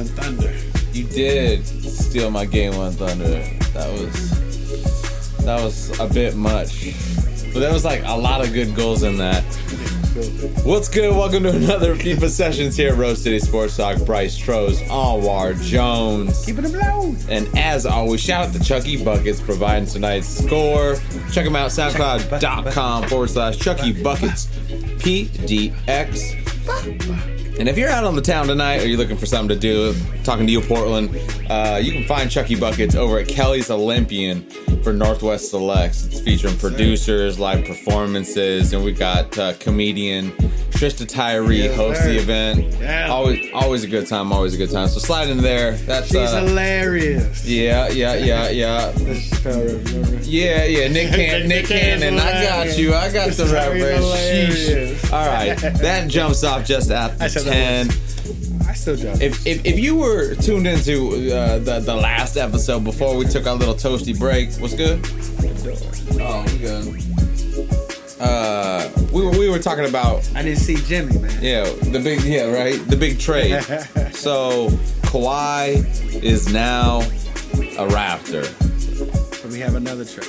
one thunder. You did steal my game one thunder. That was that was a bit much, but there was like a lot of good goals in that. What's good? Welcome to another FIFA sessions here at Rose City Sports Talk. Bryce Troes, Alwar Jones. Keeping it blown. And as always, shout out to Chucky Buckets providing tonight's score. Check them out, soundcloud.com forward slash Chucky Buckets PDX. And if you're out on the town tonight or you're looking for something to do, talking to you, Portland, uh, you can find Chucky Buckets over at Kelly's Olympian for Northwest Selects. It's featuring producers, live performances, and we got uh, comedian Trista Tyree Yes, host the event. Yeah. Always, always a good time. Always a good time. So slide in there. That's She's uh, hilarious. yeah, yeah, yeah, yeah. Yeah, yeah, Nick Can Nick Cannon. I got you. I got the reference. All right, that jumps off just after ten. Still jump. If, if if you were tuned into uh, the the last episode before we took our little toasty break, what's good? Oh, we good. Uh, we were we were talking about I didn't see Jimmy, man. yeah the big yeah right the big trade. so Kawhi is now a Raptor. But we have another trade.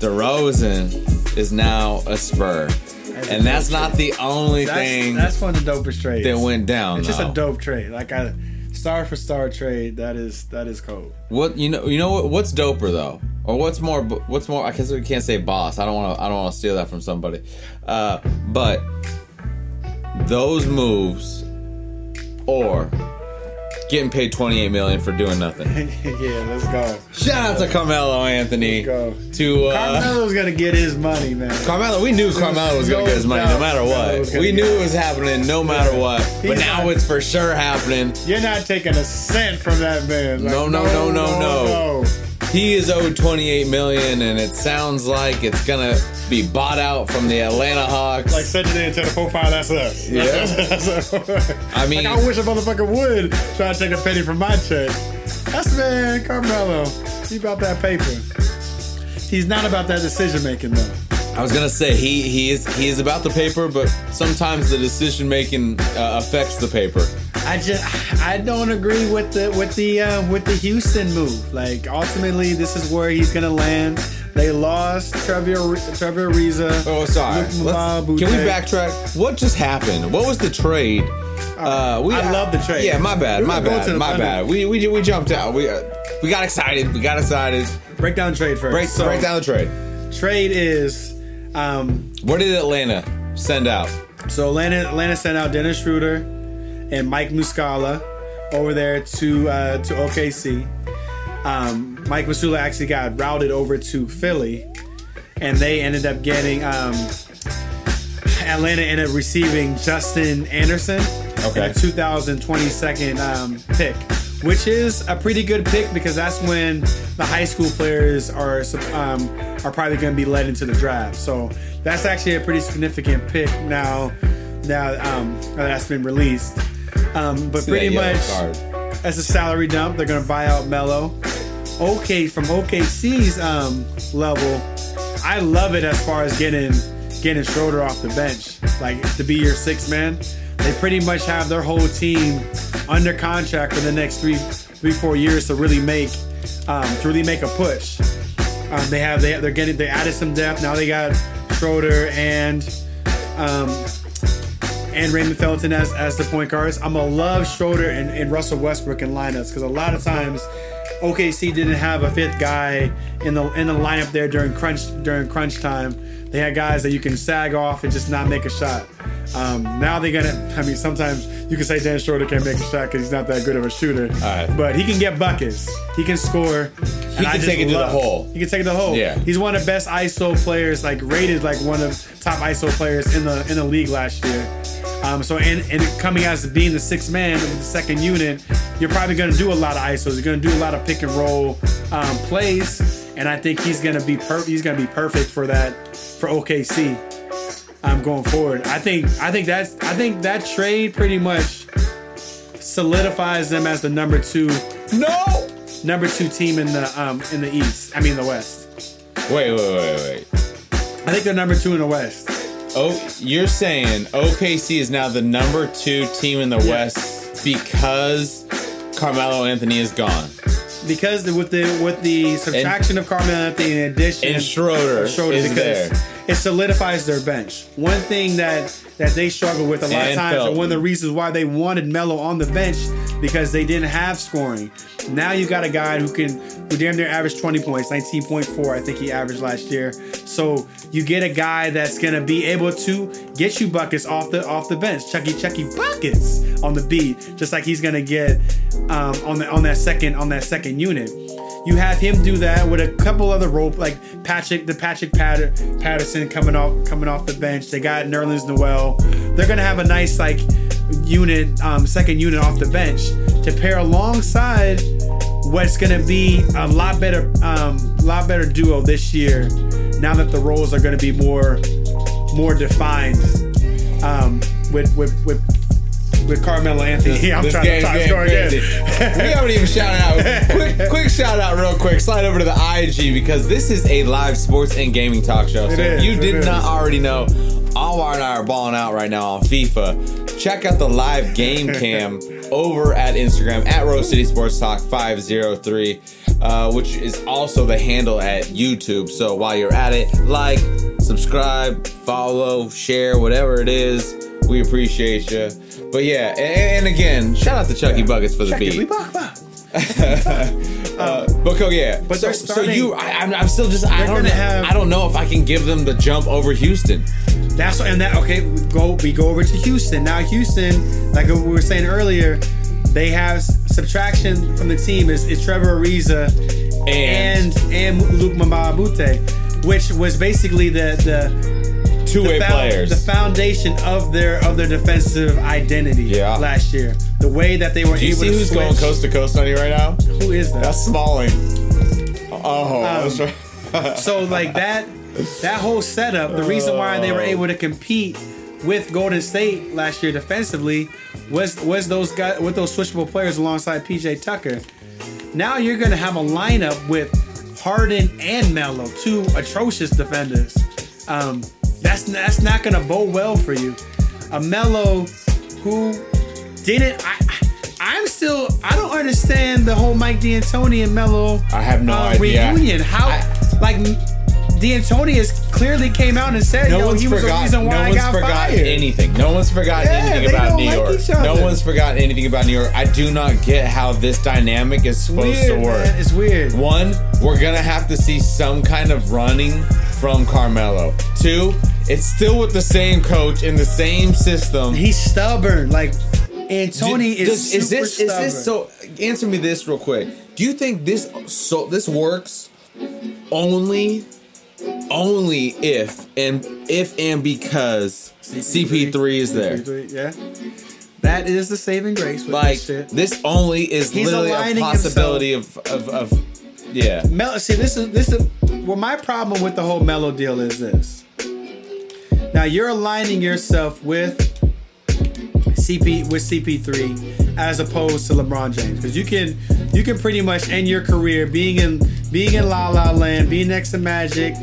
DeRozan is now a Spur. And that's not the only That's, thing that's one of the dopest trades. that went down. It's just a dope trade. Like a star for star trade. That is that is cold. What you know? You know what? What's doper though, or what's more? What's more? I guess we can't say boss. I don't want to. I don't want to steal that from somebody. Uh, but those moves, or getting paid twenty eight million for doing nothing. yeah, let's go. Shout out to Carmelo Anthony. Go. To uh, Carmelo's gonna get his money, man. Carmelo, we knew Carmelo was gonna get his money no matter what. We knew it. was happening no matter what. But now it's for sure happening. You're not taking a cent from that man. No, no, no, no, no. He is owed 28 million, and it sounds like it's gonna be bought out from the Atlanta Hawks. Like send it into the profile. That's us. Yeah. That's us. I mean- like, I wish a motherfucker would try to take a penny from my check. That's man, Carmelo. He about that paper. He's not about that decision making though. I was gonna say he he is he is about the paper, but sometimes the decision making uh, affects the paper. I just I don't agree with the with the uh, with the Houston move. Like ultimately, this is where he's gonna land. They lost Trevor Trevor Ariza. Oh, sorry. Can we backtrack? What just happened? What was the trade? Uh, we, I love the trade. Yeah, my bad, We my bad, my Thunder. bad. We we we jumped out. We uh, we got excited. We got excited. Break down trade first. Break So, break down the trade. Trade is um, What did Atlanta send out? so Atlanta Atlanta sent out Dennis Schroeder and Mike Muscala over there to uh, to OKC. Um, Mike Muscala actually got routed over to Philly, and they ended up getting um, Atlanta ended up receiving Justin Anderson, Okay. and a 2022nd um, pick, which is a pretty good pick because that's when the high school players are um, are probably going to be led into the draft. So that's actually a pretty significant pick now. Now um, that's been released, um, but See pretty much as a salary dump, they're going to buy out Melo. Okay, from OKC's um, level, I love it as far as getting getting Schroeder off the bench, like to be your sixth man. They pretty much have their whole team under contract for the next three, three, four years to really make, um, to really make a push. Um, they have they they're getting they added some depth now. They got Schroeder and um, and Raymond Felton as, as the point guards. I'm gonna love Schroeder and, and Russell Westbrook in lineups because a lot of times OKC didn't have a fifth guy in the in the lineup there during crunch during crunch time. They had guys that you can sag off and just not make a shot. Um, now they're gonna. I mean, sometimes you can say Dan Schroeder can't make a shot because he's not that good of a shooter. right. But he can get buckets. He can score. He can take it to the hole. He can take it to the hole. Yeah. He's one of the best ISO players, like rated like one of top ISO players in the in the league last year. Um, so and, and coming as being the sixth man of the second unit, you're probably going to do a lot of isos. You're going to do a lot of pick and roll um, plays, and I think he's going to be per- he's going to be perfect for that for OKC. Um, going forward, I think I think that's I think that trade pretty much solidifies them as the number two No. Number two team in the um in the East. I mean the West. Wait, wait, wait, wait. I think they're number two in the West. Oh, you're saying OKC is now the number two team in the West because Carmelo Anthony is gone Because the, with the with the subtraction of Carmelo Anthony in addition and Schroeder, Schroeder is there. it solidifies their bench. One thing that that they struggle with a lot And of times, and one of the reasons why they wanted Melo on the bench because they didn't have scoring. Now you got a guy who can who damn near averaged 20 points, 19.4, I think he averaged last year. So you get a guy that's gonna be able to get you buckets off the off the bench, Chucky Chucky buckets on the beat, just like he's gonna get um, on the on that second on that second unit. You have him do that with a couple other role like Patrick, the Patrick Patter, Patterson coming off coming off the bench. They got Nerlens Noel. They're gonna have a nice like unit, um, second unit off the bench to pair alongside what's gonna be a lot better, um, lot better duo this year. Now that the roles are gonna be more, more defined, um, with with with with Carmelo Anthony. Yeah, I'm This trying to game's talk score again. we haven't even shouted out. Quick, quick shout out, real quick. Slide over to the IG because this is a live sports and gaming talk show. So It if is, you did is. not already know, And I are balling out right now on FIFA. Check out the live game cam over at Instagram at Rose City Sports Talk 503, uh, which is also the handle at YouTube. So while you're at it, like, subscribe, follow, share, whatever it is. We appreciate you. But yeah, and, and again, shout out to Chucky Buckets for the we beat. Uh, but yeah, But so, they're so you, I, I'm, I'm still just, I don't, know, have- I don't know if I can give them the jump over Houston. That's and that okay. We go we go over to Houston now. Houston, like we were saying earlier, they have subtraction from the team is, is Trevor Ariza And- and and Luke Mbah a Moute, which was basically the the Two-way the, found- players. the foundation of their of their defensive identity. Yeah. last year, the way that they were Do you able see to who's switch. going coast to coast on you right now? Who is that? That's Smalling. Oh, Um, try- So like that that whole setup, the reason why they were able to compete with Golden State last year defensively was was those guys with those switchable players alongside PJ Tucker. Now you're gonna have a lineup with Harden and Melo, two atrocious defenders. Um, that's that's not gonna bode well for you. A Melo who didn't I I'm still I don't understand the whole Mike D'Antoni and Melo I have no uh, idea. reunion. How like D'Antoni has clearly came out and said, no "Yo, one's he was the forgotten. reason why No I one's got forgotten fired." anything. No one's forgotten Yeah, anything about New like York. No one's forgotten anything about New York. I do not get how this dynamic is supposed Weird, to work. man. It's weird. One, we're gonna have to see some kind of running from Carmelo. Two, it's still with the same coach in the same system. He's stubborn. Like Antoni Do- is does- is this stubborn. is this so? Answer me this real quick. Do you think this so this works only only if and if and because CP3 is there? CP3, yeah. That is the saving grace with Like this shit. this only is He's literally a possibility of, of of yeah. Mel, see, this is this is well. My problem with the whole Melo deal is this. Now you're aligning yourself with CP with CP3 as opposed to LeBron James because you can you can pretty much end your career being in being in La La Land, being next to Magic,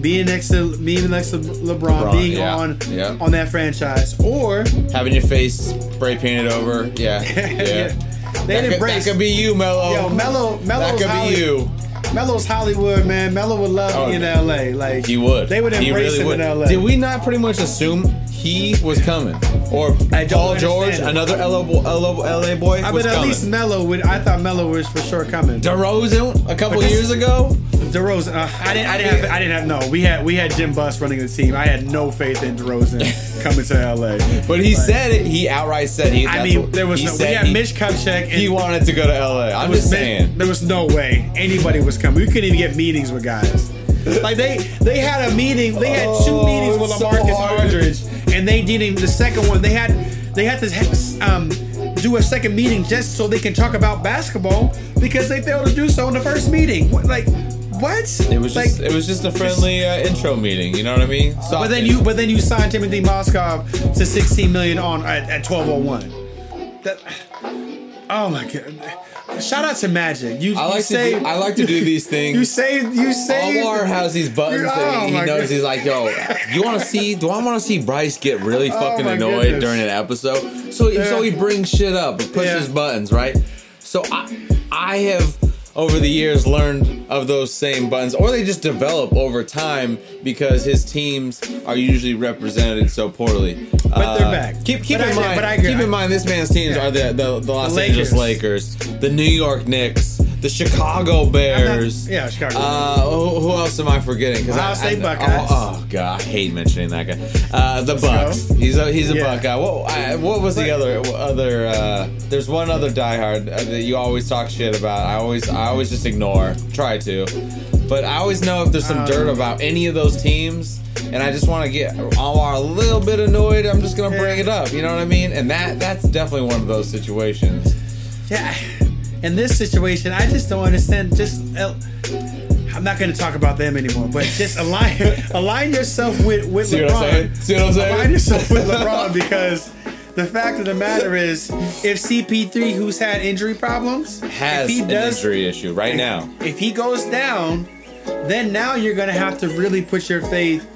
being next to being next to LeBron, LeBron, being yeah, on yeah. on that franchise, or Having your face spray painted over, yeah, yeah. they That didn't could, that could be you, Melo. Yo, Melo, Melo's That could Holly- be you. Melo's Hollywood, man. Melo would love Oh, in. LA. Like He would. They would embrace really him would. in LA. Did we not pretty much assume he was coming, or Paul George, it. another LA, bo- LA, boy, I was mean, at coming? least Melo would. I thought Melo was for sure coming. DeRozan a couple this- years ago. DeRozan, uh, I didn't. I didn't have. I didn't have. No, we had. We had Jim Buss running the team. I had no faith in DeRozan coming to LA. But he Like, said it. He outright said he. I mean, there was no. We had he, Mitch Kupchak. And He wanted to go to LA. I'm was just saying. There was no way anybody was coming. We couldn't even get meetings with guys. Like they, they had a meeting. They had two Oh, meetings with it's so LaMarcus. Aldridge, and they didn't. The second one, they had they had to um, do a second meeting just so they can talk about basketball because they failed to do so in the first meeting. What, like what? It was like, just it was just a friendly uh, intro meeting. You know what I mean? Soft But then you but then you signed Timofey Mozgov to 16 million on at, at 1201. That oh my god! Shout out to Magic. You, I you like say, to do, I like to do these things. You say you say Omar has these buttons that Oh he, he knows. God. He's like, "Yo, you want to see? Do I want to see Bryce get really oh fucking Oh annoyed goodness. during an episode?" So, so he brings shit up and pushes Yeah. buttons, right? So I, I have over the years learned of those same buttons, or they just develop over time because his teams are usually represented so poorly. But they're back. Keep keep But in I- mind. but I agree. keep in mind, this man's teams Yeah. are the the, the Los The Angeles Lakers. Lakers, the New York Knicks, the Chicago Bears. yeah, Chicago. Uh, who, who else am I forgetting? Because I, State I, Buckeyes. Oh, oh, god, I hate mentioning that guy. Uh, the Let's Bucks. go. He's a he's a Yeah. Buckeye. What I, what was the other other? Uh, there's one other diehard uh, that you always talk shit about. I always I always just ignore. Try to, but I always know if there's some Um, dirt about any of those teams. And I just want to get Omar a little bit annoyed. I'm just gonna bring it up. You know what I mean? And that that's definitely one of those situations. yeah. In this situation, I just don't understand. Just uh, I'm not going to talk about them anymore. But just align align yourself with with See what I'm saying? LeBron. See what I'm saying? Align yourself with LeBron because. The fact of the matter is, if CP3, who's had injury problems, Has if he an does, injury issue right now. if he goes down, then now you're gonna have to really put your faith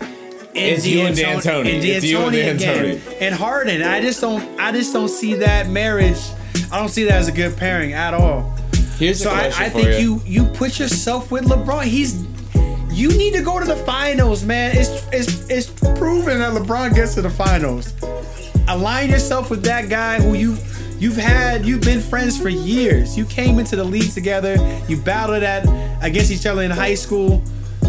in It's you and D'Antoni. in It's you and D'Antoni again. D'Antoni. and Harden. I just don't. I just don't see that marriage. I don't see that as a good pairing at all. Here's So I, I think you. you you put yourself with LeBron. He's you need to go to the finals, man. It's it's it's proven that LeBron gets to the finals. Align yourself with that guy who you you've had you've been friends for years. You came into the league together. You battled at against each other in high school.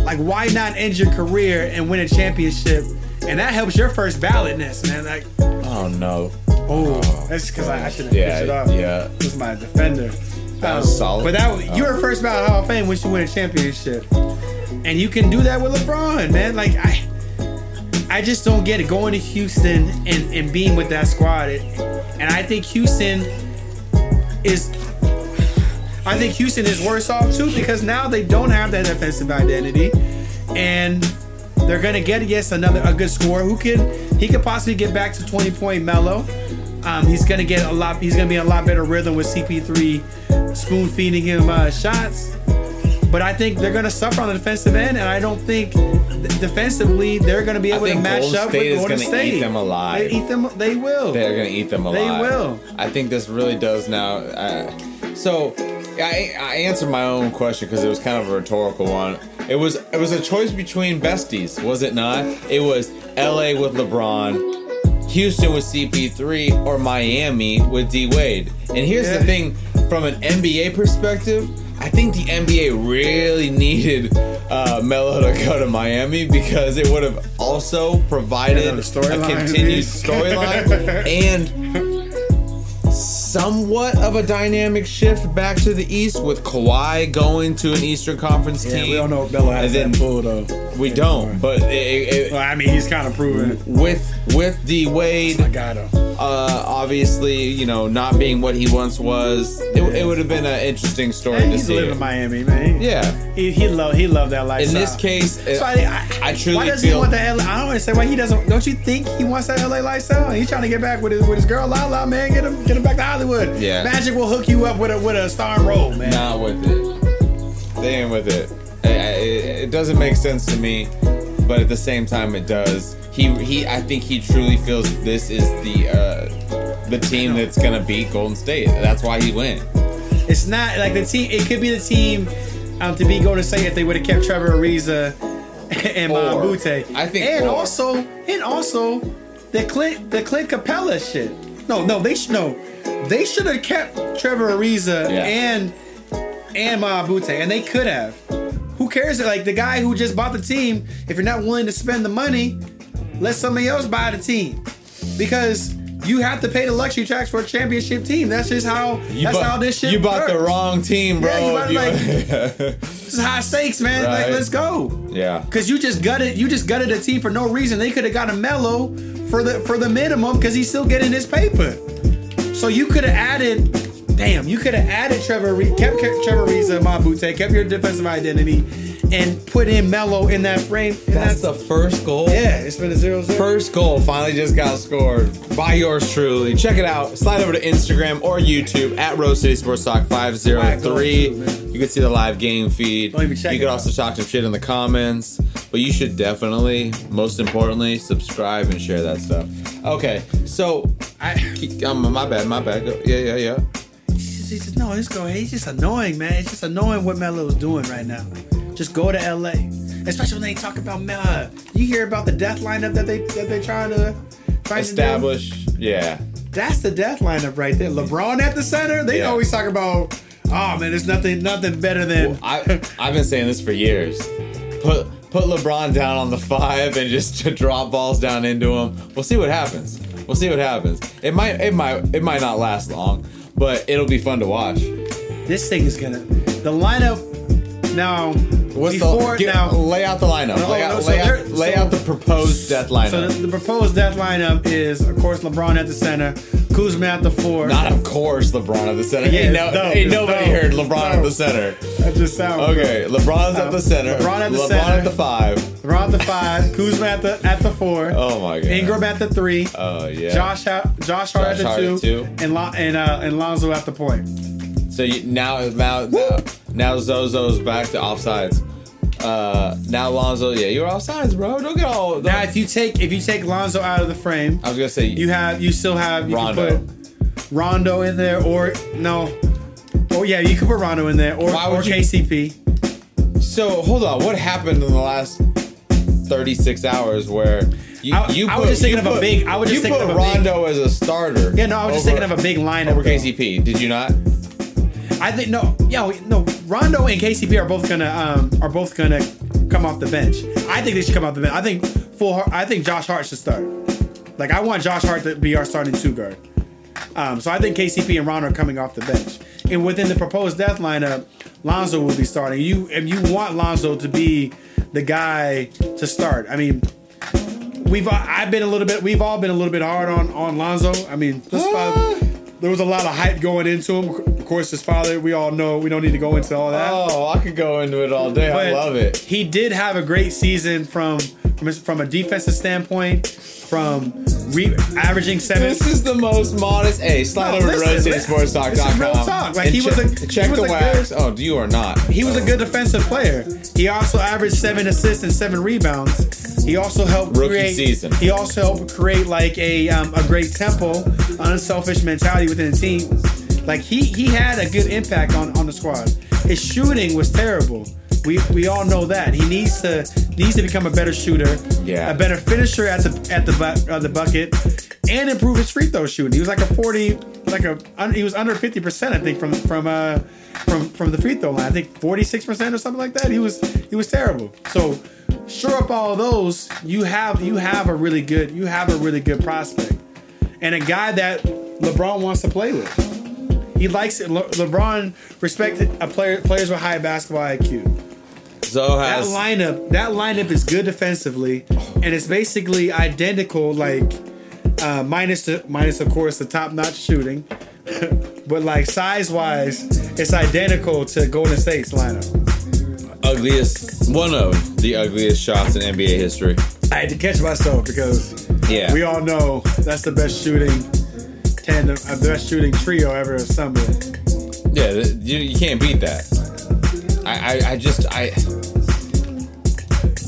Like why not end your career and win a championship? And that helps your first ballotness, man. Like Oh no. oh, that's because I, I should have Yeah, it off. yeah. This is my defender. That um, was solid. But that you were first ballot Hall of Fame once you win a championship, and you can do that with LeBron, man. Like I, I just don't get it going to Houston and and being with that squad, It- and I think Houston is. I think Houston is worse off too because now they don't have that defensive identity, and they're gonna get yes another a good scorer who can he could possibly get back to 20 point Melo. Um, he's gonna get a lot. He's gonna be in a lot better rhythm with CP3 spoon feeding him uh, shots. But I think they're gonna suffer on the defensive end, and I don't think th- defensively they're gonna be able to match Golden up State with Golden State. eat them alive. They eat them. They will. They're gonna eat them They will. I think this really does now. Uh, so, I, I answered my own question because it was kind of a rhetorical one. It was it was a choice between besties, was it not? It was L.A. with LeBron, Houston with CP3, or Miami with D Wade. And here's Yeah. the thing: from an NBA perspective. I think the NBA really needed uh, Melo to go to Miami because it would have also provided Another a continued storyline and somewhat of a dynamic shift back to the East with Kawhi going to an Eastern Conference Yeah, team. we don't know if Bella has And that pull though. We don't, but it, it, Well, I mean, he's kind of proven with with D Wade, I got him. Uh, obviously, you know, not being what he once was, it, it would have been an interesting story And to he's see. living in Miami, man. Yeah. He he love he loved that lifestyle. In this case, so I, I, I truly why does feel- he want the LA? I don't understand why he doesn't. Don't you think he wants that LA lifestyle? He's trying to get back with his with his girl Lala, man. Get him get him back to Hollywood. Yeah. Magic will hook you up with a with a starring role, man. not with it. They ain't with it. I- I- It, it doesn't make sense to me, but at the same time, it does. He he. I think he truly feels this is the uh, the team that's gonna beat Golden State. That's why he went. It's not like the team. It could be the team um, to be Golden State if they would have kept Trevor Ariza and Mbah a Moute. I think and or. also and also the Clint the Clint Capela shit. No, no, they should no. They should have kept Trevor Ariza Yeah. and and Mbah a Moute, and they could have. Cares? Like the guy who just bought the team. If you're not willing to spend the money, let somebody else buy the team because. You have to pay the luxury tax for a championship team. That's just how. You that's bought, how this shit. You bought the wrong team, bro. Yeah, you bought, you- This is high stakes, man. Like, let's go. yeah. Cause you just gutted, you just gutted a team for no reason. They could have got a Melo for the for the minimum because he's still getting his paper. So you could have added, damn, you could have added Trevor, Re- kept Trevor Ariza, Mabute, kept your defensive identity, and put in Melo in that frame. And That's the first goal. yeah. It's been a zero zero. First goal finally just got scored by yours truly. Check it out. Slide over to Instagram or YouTube at Rose City Sports Talk 503. Whack on too, man. You can see the live game feed. Don't even check you can also talk some shit in the comments. But you should definitely, most importantly, subscribe and share that stuff. Okay, so I, um, my bad, my bad. Yeah, Yeah, yeah, yeah. he's just, no, he's going. He's just annoying, man. It's just annoying what Melo's doing right now. Just go to LA, especially when they talk about Melo. You hear about the death lineup that they that they trying to trying to? Establish. Yeah. That's the death lineup right there. LeBron at the center. They Yeah. always talk about, oh man, there's nothing nothing better than. I I've been saying this for years. Put put LeBron down on the five and just to drop balls down into him. We'll see what happens. We'll see what happens. It might it might it might not last long, but it'll be fun to watch. this thing is gonna the lineup now. What's before the get- now? lay out the lineup? No, lay no, out, so lay, out, lay so- out the proposed death lineup. So the, the proposed death lineup is, of course, LeBron at the center, Kuzma at the four. not of course LeBron at the center. Yeah, ain't, no, ain't nobody no, heard LeBron at the center. that just sounds Okay, LeBron's at the center. LeBron at the LeBron center. at the five. LeBron at the five, Kuzma at the at the four, Oh my god. Ingram at the three, Oh yeah. Josh Ha- Josh Hart at the Hart two, at two. and Lon- and uh, and Lonzo at the point. So you, now, now, now, now Zozo's back to offsides. Uh, now Lonzo, yeah, you're offsides, bro. Don't get all. Don't, Now, if you take if you take Lonzo out of the frame, I was gonna say you have you still have you Rondo. Can put Rondo in there, or no, oh yeah, you could put Rondo in there, or or you- KCP. So hold on, what happened in the last 36 hours where you, I- you I was just thinking of a big- I was just thinking of a big- Rondo as a starter. Yeah, no, I was just thinking of a big lineup. over though. KCP. Did you not? I think no, yeah, no. Rondo and KCP are both gonna um are both gonna come off the bench. I think they should come off the bench. I think full. I think Josh Hart should start. Like I want Josh Hart to be our starting two guard. Um, so I think KCP and Rondo are coming off the bench. And within the proposed death lineup, Lonzo will be starting. You if you want Lonzo to be the guy to start. I mean, we've I've been a little bit. We've all been a little bit hard on on Lonzo. I mean, father, there was a lot of hype going into him. Of course, his father. We all know. We don't need to go into all that. Oh, I could go into it all day. I love it. He did have a great season from from, from a defensive standpoint, from re- averaging seven. This is the most modest. Hey, slide No, over to listen, listen. RoseCitySportsTalk.com. This is real talk. Like, he was check, a- check he was the a wax. good- oh, you are not. He was a good defensive player. He also averaged seven assists and seven rebounds. He also helped Rookie create. season. He also helped create like a um, a great tempo, unselfish mentality within the team. Like he he had a good impact on, on the squad. His shooting was terrible. We we all know that he needs to needs to become a better shooter, Yeah. a better finisher at the at the bu- uh, the bucket, and improve his free throw shooting. He was like a forty, like a un- he was under fifty percent, I think, from from uh from from the free throw line. I think forty six percent or something like that. He was he was terrible. So sure up all those, you have you have a really good you have a really good prospect, and a guy that LeBron wants to play with. He likes it. Le- LeBron respected a player players with high basketball IQ. Zo That lineup, that lineup is good defensively, and it's basically identical, like uh, minus the minus of course the top notch shooting, but like size wise, it's identical to Golden State's lineup. ugliest, one of the ugliest shots in NBA history. I had to catch myself because Yeah. we all know that's the best shooting tandem, uh, the best shooting trio ever assembled. Yeah, you, you can't beat that. I, I, I just I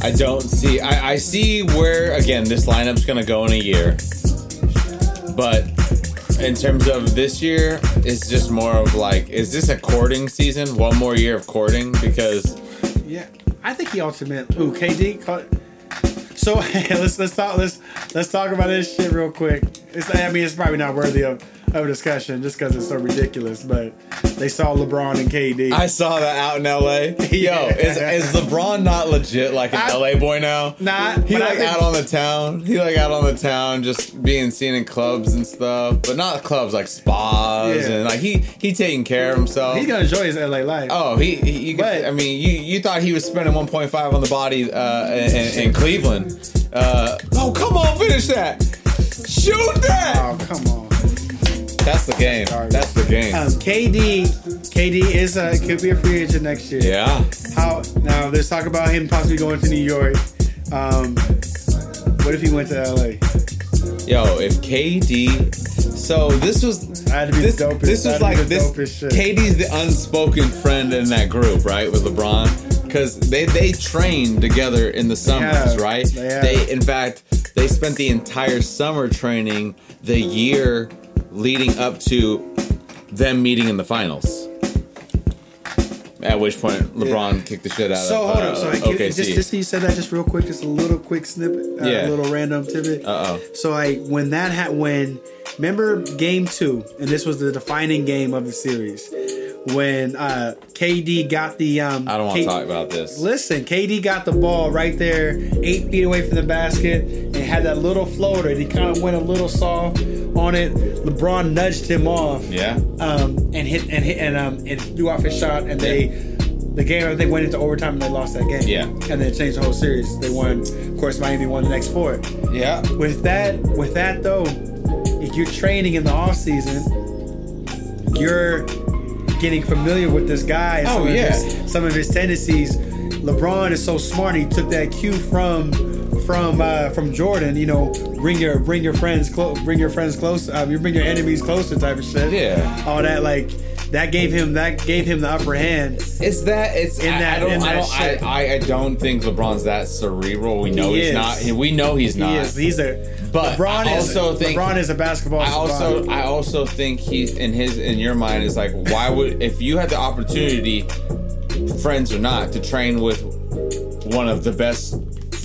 I don't see I, I see where again this lineup's gonna go in a year. But in terms of this year, it's just more of like, is this a courting season? One more year of courting? Because Yeah, I think he ultimate. Ooh, KD. So let's let's talk let's let's talk about this shit real quick. It's, I mean, it's probably not worthy of, of a discussion just because it's so ridiculous. But they saw LeBron and KD. I saw that out in LA. Yo, is, is LeBron not legit like an I- LA boy now? Not, He but I like think- out on the town. He like out on the town, just being seen in clubs and stuff, but not clubs like spas Yeah. and like he he taking care of himself. He's gonna enjoy his LA life. Oh, he, he you could, But- I mean, you you thought he was spending 1.5 on the body uh, in, in Cleveland? Uh, oh, come on, finish that. Shoot that! Oh, come on. That's the game. That's the game. Um, KD, KD is a could be a free agent next year. yeah. How now? There's talk about him possibly going to New York. Um, what if he went to LA? Yo, if KD. So this was. This, the dopest. this was like the this. KD's the unspoken friend in that group, right, with LeBron, because they they trained together in the summers, have. right? They. They, in fact, they spent the entire summer training the year leading up to them meeting in the finals. At which point, LeBron kicked the shit out So of hold uh, on. So OKC. just, just so you said that just real quick, just a little quick snippet, uh, Yeah. a little random tidbit. Uh-oh. So like when that ha- when remember game two, and this was the defining game of the series, when uh KD got the um. I don't want to talk about this. Listen, KD got the ball right there, eight feet away from the basket, and had that little floater. And he kind of went a little soft on it. LeBron nudged him off Yeah. um, and hit and hit and um and threw off his shot and they the game they went into overtime and they lost that game. Yeah. And then changed the whole series. They won of course Miami won the next four. Yeah. With that with that though, if you're training in the off season, you're getting familiar with this guy and Oh, some, yeah. of his, some of his tendencies. LeBron is so smart. He took that cue from from uh, from Jordan. You know, bring your bring your friends close, bring your friends close. Uh, you bring your enemies closer, type of shit. Yeah. all that like that gave him that gave him the upper hand. It's that it's In I- that- I don't in I don't shit. I, I, I don't think LeBron's that cerebral. We know He he's is. not. We know he's not. He is. He's a. But LeBron I is. also think- LeBron is a basketball. I also savant. I also think he in his in your mind is like why would if you had the opportunity, friends or not, to train with one of the best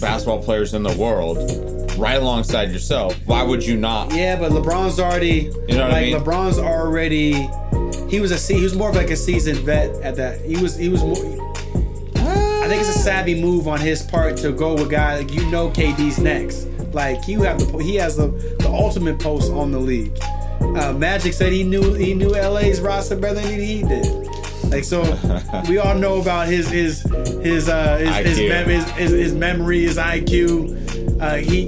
basketball players in the world, right alongside yourself, why would you not? Yeah, but LeBron's already. You know what I like mean? LeBron's already. He was a he was more of like a seasoned vet at that. He was he was more. I think it's a savvy move on his part to go with guy like you know KD's next. Like you have the he has the the ultimate post on the league. Uh, Magic said he knew he knew LA's roster better than he did. Like so, we all know about his his his uh his his, mem- his, his, his memory, his IQ. Uh, he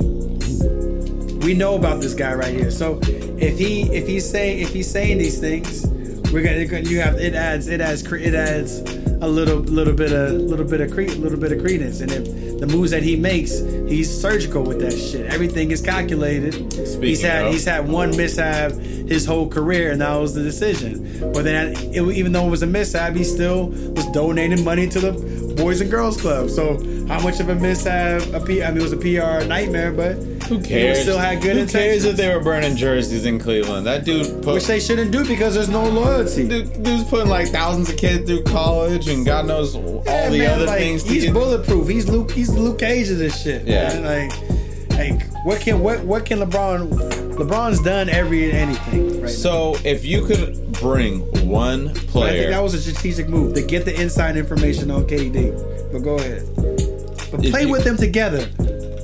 we know about this guy right here. So if he if he's saying if he's saying these things, we're gonna you have it adds it adds it adds a little little bit of little bit of cre- little bit of credence. And if the moves that he makes, he's surgical with that shit. Everything is calculated. he's had of- he's had one mishap his whole career, and that was the decision. But then it, even though it was a mishap, he still was donating money to the Boys and Girls Club. So how much of a mishap? A P, I mean, it was a PR nightmare, but Who cares? Still had good Who cares intentions. if they were burning jerseys in Cleveland? That dude put Which they shouldn't do because there's no loyalty. dude, dude's putting like thousands of kids through college and God knows all Yeah, the man, other like, things. to He's get- bulletproof. He's Luke. He's Luke Cage of this shit. Yeah. man. Like, like what can what what can LeBron? LeBron's done every anything right now. So if you could bring one But I think player, that was a strategic move to get the inside information on KD. But go ahead. But If play you- with them together.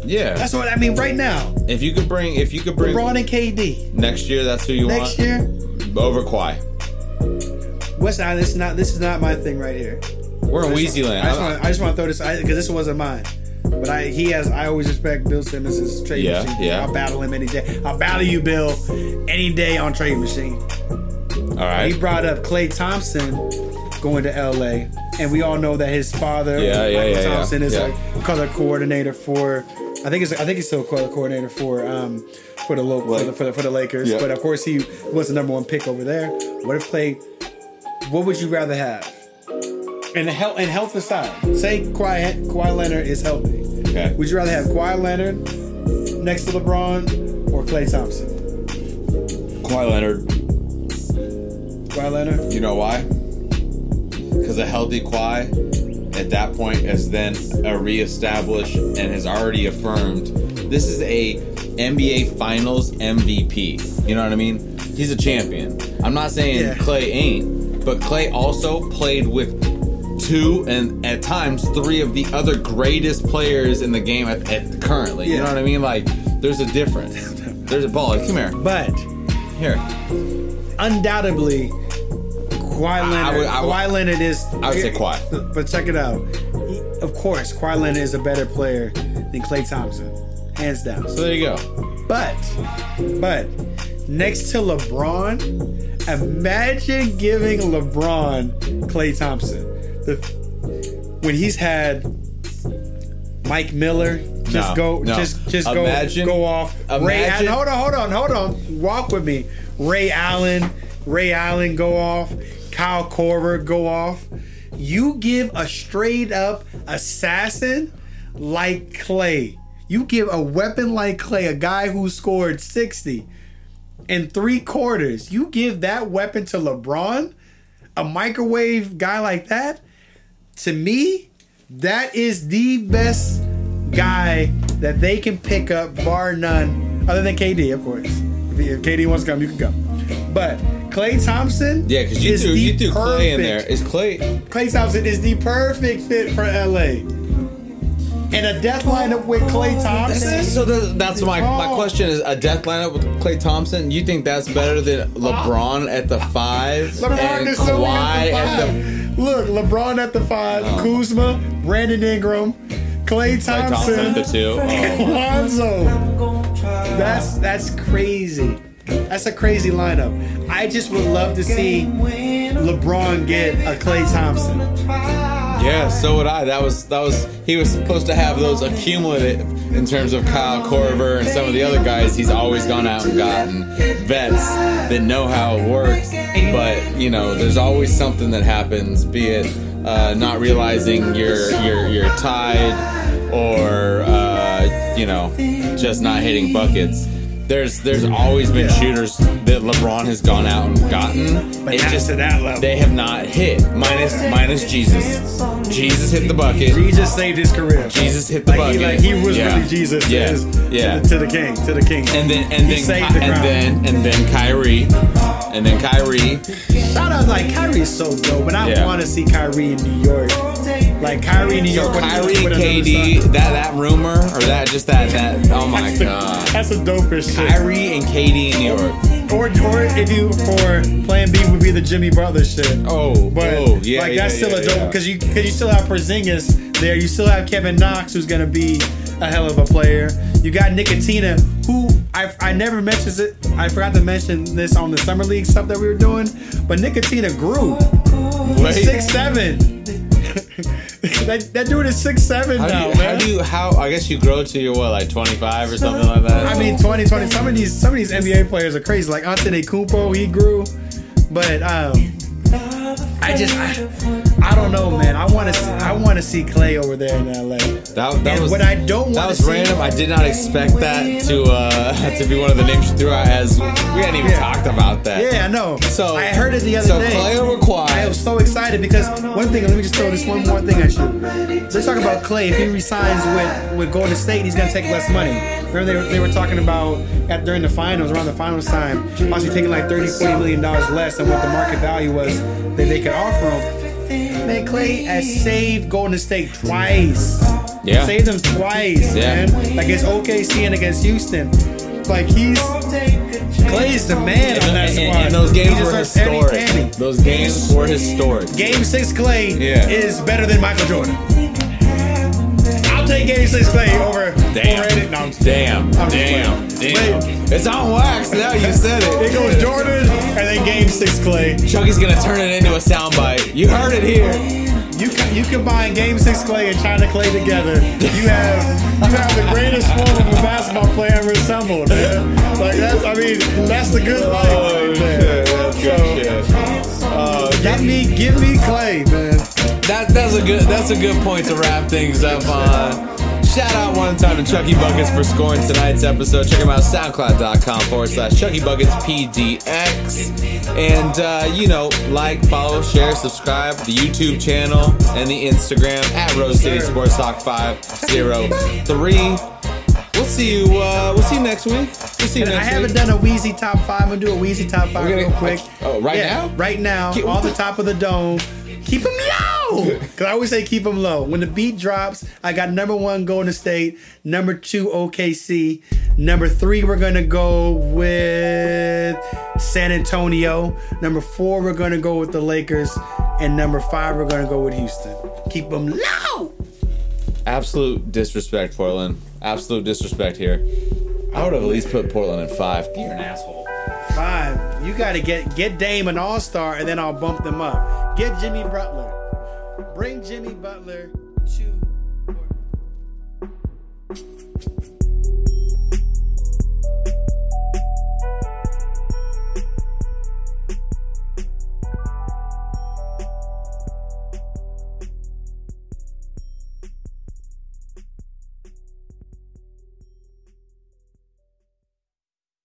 Yeah. That's what I mean. Right now, if you could bring, if you could bring LeBron and KD. next year, that's who you Next want Next year, over Kawhi. West not? This is not. This is not my thing right here. We're in I Weezy just want- land. I just want. I just want to throw this because this wasn't mine. But I, he has. I always respect Bill Simmons' trade Yeah, machine. yeah. I'll battle him any day. I'll battle you, Bill, any day on trade machine. All right. He brought up Klay Thompson going to LA, and we all know that his father, Yeah, yeah, Michael yeah. Thompson, is a color coordinator for. I think it's. I think he's still coordinator for um for the local for, the, for the for the Lakers. Yeah. But of course, he was the number one pick over there. What if Klay? What would you rather have? And the health and health aside, say Kawhi, Kawhi Leonard is healthy. Okay. Would you rather have Kawhi Leonard next to LeBron or Klay Thompson? Kawhi Leonard. Kawhi Leonard. You know why? Because a healthy Kawhi at that point is then reestablished and has already affirmed this is a NBA Finals MVP. You know what I mean? He's a champion. I'm not saying Yeah. Klay ain't, but Klay also played with two and at times three of the other greatest players in the game at, at currently. You know what I mean? Like there's a difference. There's a ball. Come here. But Here. undoubtedly, Kawhi I Leonard. would- I would- Kawhi Leonard is. I would say Kawhi. But check it out. Of course, Kawhi Leonard is a better player than Klay Thompson, hands down. So there you go. But, but next to LeBron, imagine giving LeBron Klay Thompson. The, when he's had Mike Miller, just No, go, no. just just Imagine- go go off. Ray, imagine- Allen, hold on, hold on, hold on. Walk with me. Ray Allen, Ray Allen go off. Kyle Korver go off. You give a straight up assassin like Klay. You give a weapon like Klay, a guy who scored 60 in three quarters. You give that weapon to LeBron, a microwave guy like that. To me, that is the best guy that they can pick up, bar none, other than KD, of course. If KD wants to come, you can come. But Klay Thompson, Yeah, because you is threw the you threw Klay in there. perfect- Is Klay? Klay Thompson is the perfect fit for LA. And a death lineup with Klay Thompson. So the, that's my my Oh. question is a death lineup with Klay Thompson. You think that's better than LeBron at the five LeBron and is so Kawhi at at the the? five. Look, LeBron at the five, oh. Kuzma, Brandon Ingram, Klay Klay Thompson Thompson, the two. Oh. Lonzo. That's that's crazy. That's a crazy lineup. I just would love to see LeBron get a Klay Thompson. Yeah, so would I. That was that was he was supposed to have those accumulative in terms of Kyle Korver and some of the other guys. He's always gone out and gotten vets that know how it works. But you know, there's always something that happens. Be it uh, not realizing you're you're you're tied, or uh, you know, just not hitting buckets. There's there's always been shooters that LeBron has gone out and gotten. But It's not just to that level. they have not hit. Minus minus Jesus. Jesus hit the bucket. Jesus saved his career. Jesus hit the like bucket. He, like he was Yeah. really Jesus to, Yeah. his, Yeah. to, the, to the king, to the king. And then and He then saved Ky- the and then and then Kyrie. And then Kyrie. Shout out, like Kyrie is so dope, but I Yeah. want to see Kyrie in New York. Like Kyrie in New So York. with- Kyrie and KD, that that rumor or that just that that oh my That's god. That's the dopest shit. Kyrie and KD in New York. Or, or if you for Plan B would be the Jimmy Butler shit. Oh, oh But oh, yeah, like yeah, that's still yeah, a dope yeah. because you because you still have Porzingis there. You still have Kevin Knox who's gonna be a hell of a player. You got Nicotina who I I never mentioned it. I forgot to mention this on the summer league stuff that we were doing. But Nicotina grew. Wait. Six seven. That, that dude is six seven How do, now, you, how do you how I guess you grow to your what like 25 or something like that? I mean, 20, 20. Some of these, some of these NBA players are crazy. Like Antetokounmpo, Kumpo, he grew, but um, I just, I don't know, man. I want to, I want to see Klay over there in LA. that, that and was what I don't that was random. I did not expect that to uh to be one of the names you threw out as we hadn't even Yeah. talked about that. yeah, I know. So I heard it the other so day. So Klay over I was so excited because one thing. Let me just throw this one more thing at you. Let's talk about Klay. If he resigns with with Golden State, he's gonna take less money. Remember they were, they were talking about at during the finals, around the finals time, possibly taking like 30, 40 million dollars less than what the market value was that they could offer him. Man, Klay has saved Golden State twice. Yeah. saved them twice, Yeah. man. Like against OKC and against Houston. Like he's Klay's the man And, on that and- squad. and those games were historic. Those games were historic. Game six Klay Yeah. is better than Michael Jordan. Take Game six Klay over. Damn. Over Eddie- no, I'm Damn. I'm Damn. Damn. It's on wax now. You said it. It goes Jordan and then Game six Klay. Chucky's gonna turn it into a soundbite. You heard it here. You co- you combine Game six Klay and China Klay together. You have you have the greatest form of a basketball player ever assembled. Man. Like that's I mean that's the good life. Oh right there. Oh, shit, that's good shit. Give me give me Klay, man. that that's a good that's a good point to wrap things up on. Shout out one time to Chucky Buckets for scoring tonight's episode. Check him out soundcloud.com forward slash Chucky Buckets PDX. And uh, you know, like, follow, share, subscribe the YouTube channel and the Instagram at Rose City Sports Talk 503. We'll see you uh we'll see you next week. We'll see you And I haven't week. done a Wheezy top five. I'm gonna do a Wheezy top 5 gonna- real quick. oh, right Yeah, now? Right now, Keep- off the top of the dome. Keep them low. Cause I always say keep them low. When the beat drops, I got number one Golden State, number two OKC, number three we're gonna go with San Antonio, number four we're gonna go with the Lakers, and number five we're gonna go with Houston. Keep them low. Absolute disrespect, Portland. Absolute disrespect here. I would have at least put Portland in five. You're an asshole. Five. You got to get get Dame an All Star, and then I'll bump them up. Get Jimmy Butler. Bring Jimmy Butler to